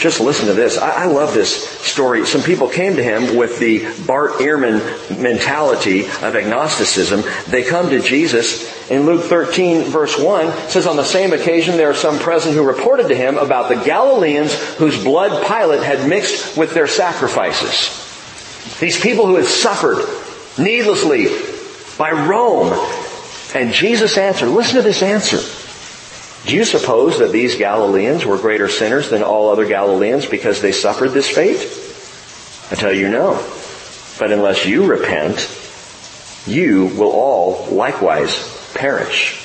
Just listen to this. I, I, love this story. Some people came to him with the Bart Ehrman mentality of agnosticism. They come to Jesus in Luke 13 verse 1 says on the same occasion there are some present who reported to him about the Galileans whose blood Pilate had mixed with their sacrifices. These people who had suffered needlessly by Rome. And Jesus answered, listen to this answer. Do you suppose that these Galileans were greater sinners than all other Galileans because they suffered this fate? I tell you no. But unless you repent, you will all likewise perish.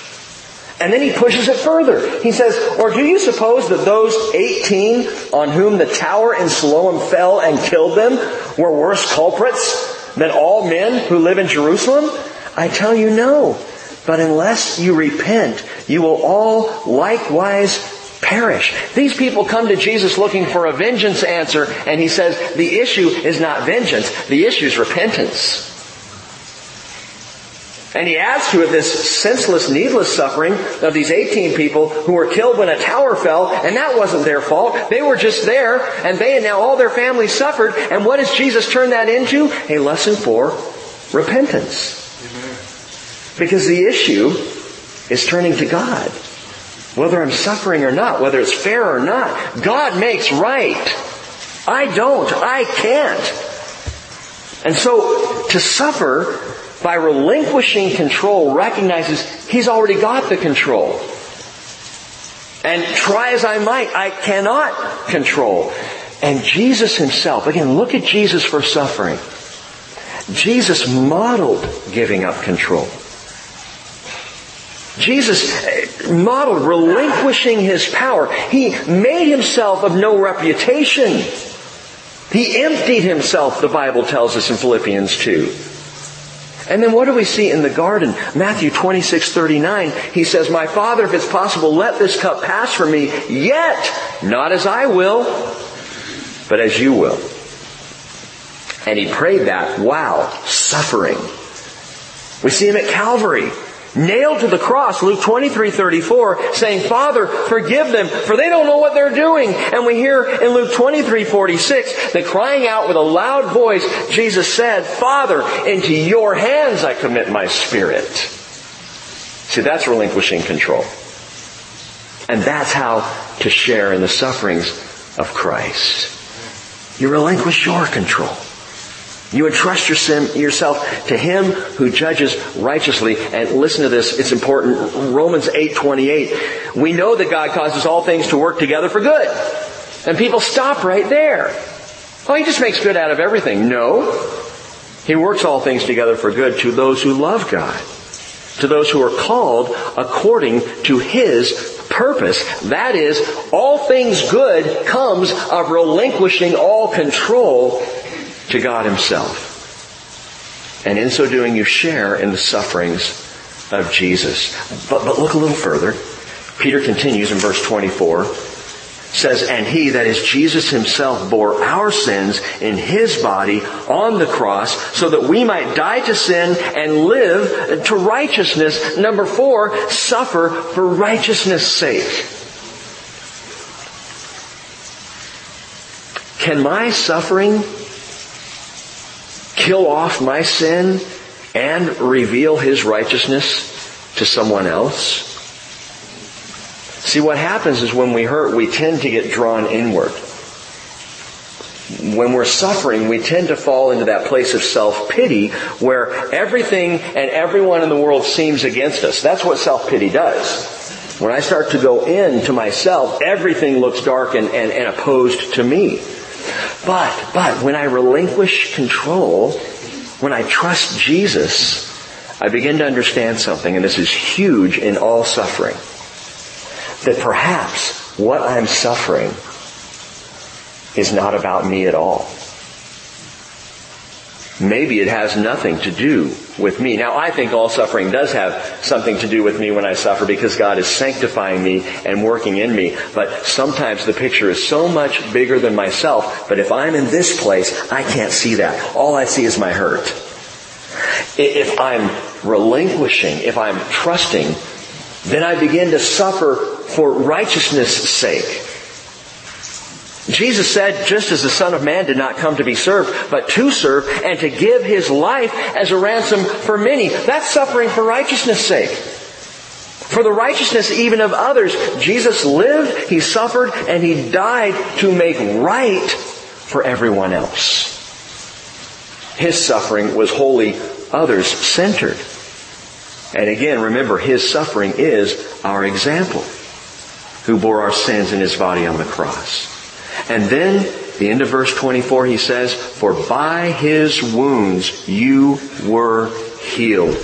And then he pushes it further. He says, or do you suppose that those 18 on whom the tower in Siloam fell and killed them were worse culprits than all men who live in Jerusalem? I tell you no. But unless you repent, you will all likewise perish. These people come to Jesus looking for a vengeance answer, and he says the issue is not vengeance, the issue is repentance. And he adds to it this senseless, needless suffering of these 18 people who were killed when a tower fell, and that wasn't their fault. They were just there, and they and now all their families suffered. And what does Jesus turn that into? A lesson for repentance. Because the issue is turning to God. Whether I'm suffering or not, whether it's fair or not, God makes right. I don't. I can't. And so to suffer by relinquishing control recognizes He's already got the control. And try as I might, I cannot control. And Jesus Himself, again, look at Jesus for suffering. Jesus modeled giving up control. Jesus modeled relinquishing his power. He made himself of no reputation. He emptied himself, the Bible tells us in Philippians 2. And then what do we see in the garden? Matthew 26, 39, he says, My Father, if it's possible, let this cup pass from me, yet not as I will, but as you will. And he prayed that while suffering. We see him at Calvary nailed to the cross, Luke 23, 34, saying, Father, forgive them, for they don't know what they're doing. And we hear in Luke 23, 46, that crying out with a loud voice, Jesus said, Father, into your hands I commit my spirit. See, that's relinquishing control. And that's how to share in the sufferings of Christ. You relinquish your control. You entrust yourself to Him who judges righteously. And listen to this, it's important. Romans 8:28. We know that God causes all things to work together for good. And people stop right there. Oh, He just makes good out of everything. No. He works all things together for good to those who love God. To those who are called according to His purpose. That is, all things good comes of relinquishing all control to God Himself. And in so doing, you share in the sufferings of Jesus. But, but look a little further. Peter continues in verse 24 says, and he, that is Jesus himself, bore our sins in his body on the cross so that we might die to sin and live to righteousness. Number four, suffer for righteousness sake. Can my suffering kill off my sin and reveal his righteousness to someone else? See, what happens is when we hurt, we tend to get drawn inward. When we're suffering, we tend to fall into that place of self-pity where everything and everyone in the world seems against us. That's what self-pity does. When I start to go into myself, everything looks dark and, and, and opposed to me. But, but when I relinquish control, when I trust Jesus, I begin to understand something, and this is huge in all suffering. That perhaps what I'm suffering is not about me at all. Maybe it has nothing to do with me. Now I think all suffering does have something to do with me when I suffer because God is sanctifying me and working in me. But sometimes the picture is so much bigger than myself, but if I'm in this place, I can't see that. All I see is my hurt. If I'm relinquishing, if I'm trusting, then I begin to suffer for righteousness' sake. Jesus said, just as the Son of Man did not come to be served, but to serve and to give his life as a ransom for many. That's suffering for righteousness' sake. For the righteousness even of others. Jesus lived, he suffered, and he died to make right for everyone else. His suffering was wholly others centered. And again, remember, his suffering is our example who bore our sins in his body on the cross. And then, the end of verse 24, he says, For by his wounds you were healed.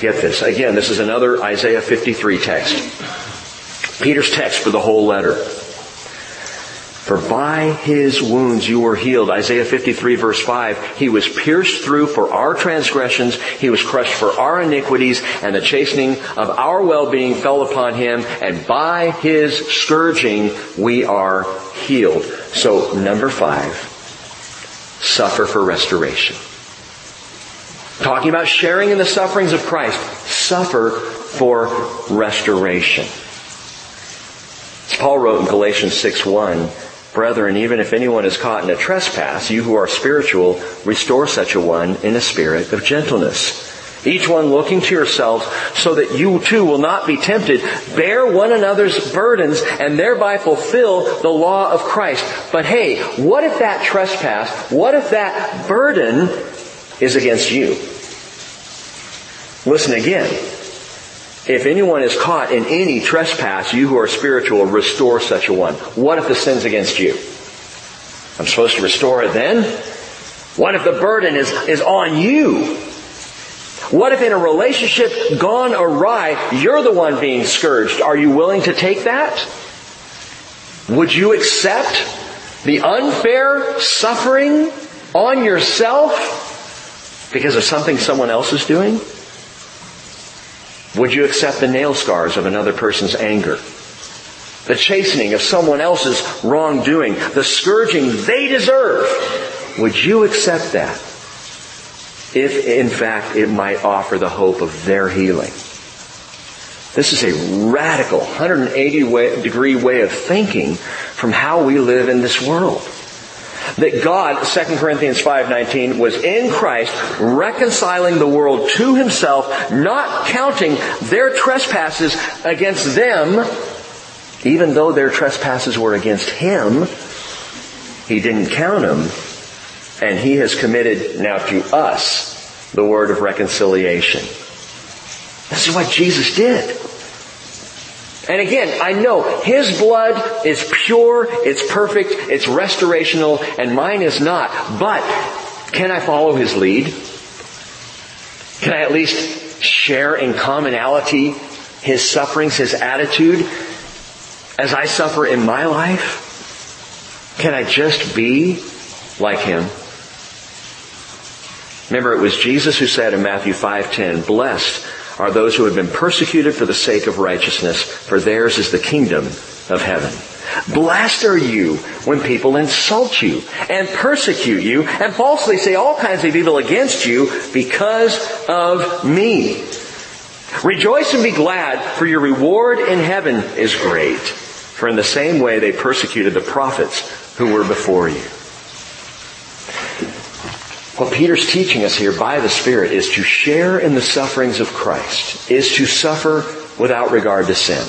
Get this. Again, this is another Isaiah 53 text. Peter's text for the whole letter. For by his wounds you were healed. Isaiah 53 verse 5. He was pierced through for our transgressions. He was crushed for our iniquities and the chastening of our well-being fell upon him and by his scourging we are healed. So number five, suffer for restoration. Talking about sharing in the sufferings of Christ, suffer for restoration. Paul wrote in Galatians 6 1, Brethren, even if anyone is caught in a trespass, you who are spiritual, restore such a one in a spirit of gentleness. Each one looking to yourselves so that you too will not be tempted. Bear one another's burdens and thereby fulfill the law of Christ. But hey, what if that trespass, what if that burden is against you? Listen again. If anyone is caught in any trespass, you who are spiritual, restore such a one. What if the sin's against you? I'm supposed to restore it then? What if the burden is, is on you? What if in a relationship gone awry, you're the one being scourged? Are you willing to take that? Would you accept the unfair suffering on yourself because of something someone else is doing? Would you accept the nail scars of another person's anger? The chastening of someone else's wrongdoing? The scourging they deserve? Would you accept that? If in fact it might offer the hope of their healing. This is a radical 180 way, degree way of thinking from how we live in this world that God, 2 Corinthians 5:19, was in Christ reconciling the world to himself, not counting their trespasses against them, even though their trespasses were against him. He didn't count them, and he has committed now to us the word of reconciliation. This is what Jesus did. And again, I know His blood is pure, it's perfect, it's restorational, and mine is not. But, can I follow His lead? Can I at least share in commonality His sufferings, His attitude, as I suffer in my life? Can I just be like Him? Remember, it was Jesus who said in Matthew 5:10, "Blessed are those who have been persecuted for the sake of righteousness, for theirs is the kingdom of heaven. Blessed are you when people insult you and persecute you and falsely say all kinds of evil against you because of me. Rejoice and be glad, for your reward in heaven is great. For in the same way they persecuted the prophets who were before you. What Peter's teaching us here by the Spirit is to share in the sufferings of Christ, is to suffer without regard to sin.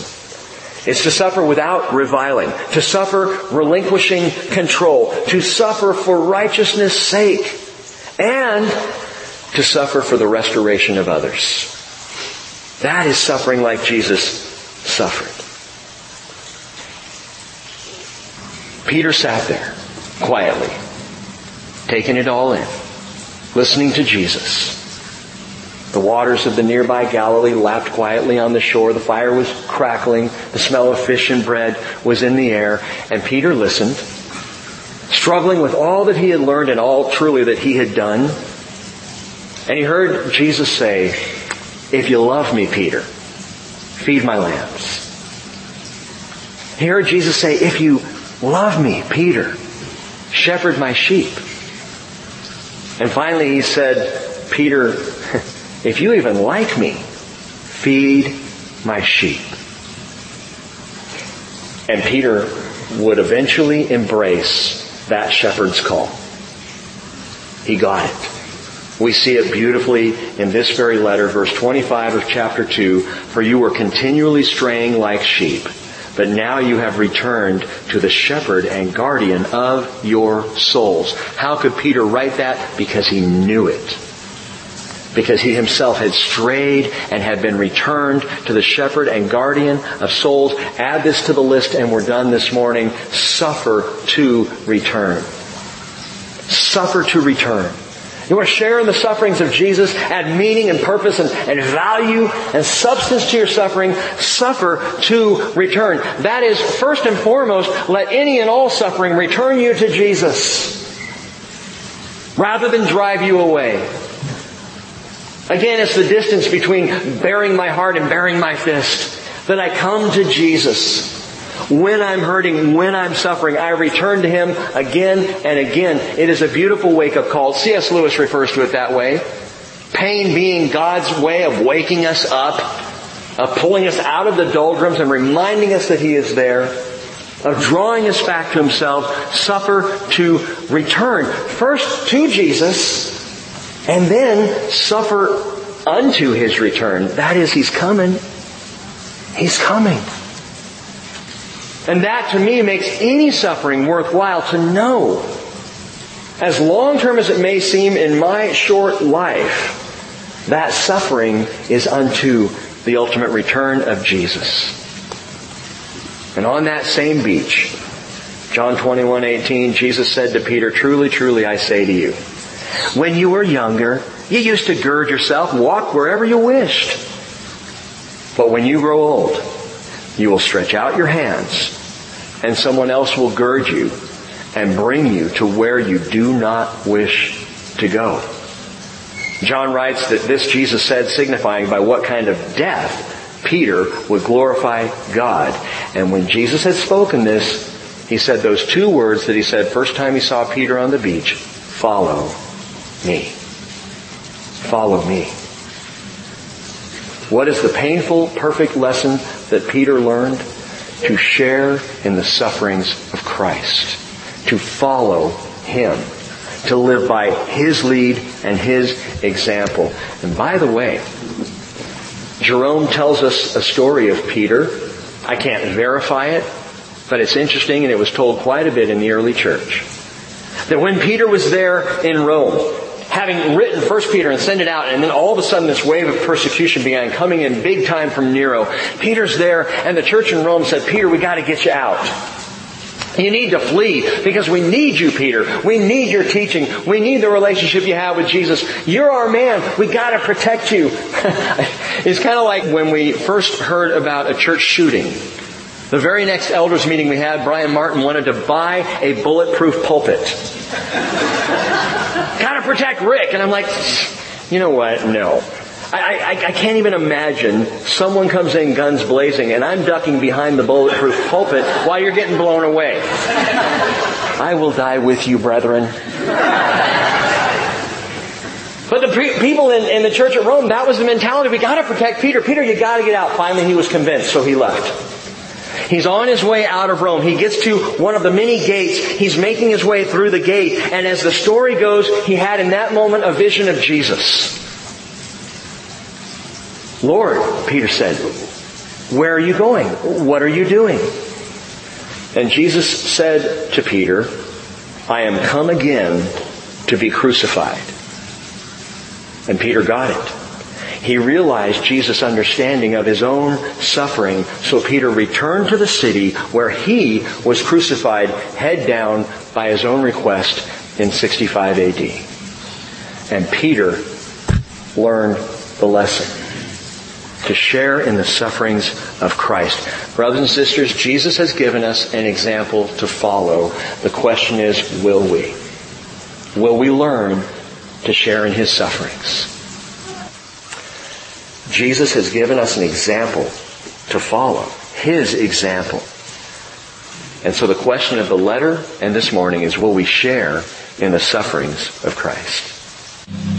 It's to suffer without reviling, to suffer relinquishing control, to suffer for righteousness sake, and to suffer for the restoration of others. That is suffering like Jesus suffered. Peter sat there quietly, taking it all in listening to Jesus. The waters of the nearby Galilee lapped quietly on the shore. The fire was crackling. The smell of fish and bread was in the air. And Peter listened, struggling with all that he had learned and all truly that he had done. And he heard Jesus say, if you love me, Peter, feed my lambs. He heard Jesus say, if you love me, Peter, shepherd my sheep. And finally he said, Peter, if you even like me, feed my sheep. And Peter would eventually embrace that shepherd's call. He got it. We see it beautifully in this very letter, verse 25 of chapter 2, for you were continually straying like sheep, but now you have returned to the shepherd and guardian of your souls. How could Peter write that? Because he knew it. Because he himself had strayed and had been returned to the shepherd and guardian of souls. Add this to the list and we're done this morning. Suffer to return. Suffer to return. You want to share in the sufferings of Jesus, add meaning and purpose and, and value and substance to your suffering, suffer to return. That is, first and foremost, let any and all suffering return you to Jesus rather than drive you away. Again, it's the distance between baring my heart and baring my fist. That I come to Jesus when I'm hurting, when I'm suffering, I return to Him again and again. It is a beautiful wake-up call. C.S. Lewis refers to it that way. Pain being God's way of waking us up, of pulling us out of the doldrums and reminding us that He is there, of drawing us back to Himself, suffer to return. First to Jesus, and then suffer unto His return. That is, He's coming. He's coming. And that to me makes any suffering worthwhile to know. As long term as it may seem in my short life, that suffering is unto the ultimate return of Jesus. And on that same beach, John 21, 18, Jesus said to Peter, Truly, truly, I say to you, when you were younger, you used to gird yourself walk wherever you wished. But when you grow old, you will stretch out your hands and someone else will gird you and bring you to where you do not wish to go. John writes that this Jesus said signifying by what kind of death Peter would glorify God. And when Jesus had spoken this, he said those two words that he said first time he saw Peter on the beach, follow me. Follow me. What is the painful, perfect lesson that Peter learned? To share in the sufferings of Christ, to follow Him, to live by His lead and His example. And by the way, Jerome tells us a story of Peter. I can't verify it, but it's interesting and it was told quite a bit in the early church. That when Peter was there in Rome, having written First Peter and sent it out, and then all of a sudden this wave of persecution began coming in big time from Nero. Peter's there, and the church in Rome said, Peter, we gotta get you out. You need to flee because we need you, Peter. We need your teaching. We need the relationship you have with Jesus. You're our man. We gotta protect you. it's kind of like when we first heard about a church shooting. The very next elders meeting we had, Brian Martin wanted to buy a bulletproof pulpit gotta protect Rick. And I'm like, you know what? No. I, I, I, can't even imagine someone comes in guns blazing and I'm ducking behind the bulletproof pulpit while you're getting blown away. I will die with you, brethren. But the pre- people in, in the church at Rome, that was the mentality. We gotta protect Peter. Peter, you gotta get out. Finally, he was convinced, so he left. He's on his way out of Rome. He gets to one of the many gates. He's making his way through the gate. And as the story goes, he had in that moment a vision of Jesus. Lord, Peter said, where are you going? What are you doing? And Jesus said to Peter, I am come again to be crucified. And Peter got it. He realized Jesus' understanding of his own suffering, so Peter returned to the city where he was crucified head down by his own request in 65 AD. And Peter learned the lesson to share in the sufferings of Christ. Brothers and sisters, Jesus has given us an example to follow. The question is, will we? Will we learn to share in his sufferings? Jesus has given us an example to follow. His example. And so the question of the letter and this morning is will we share in the sufferings of Christ?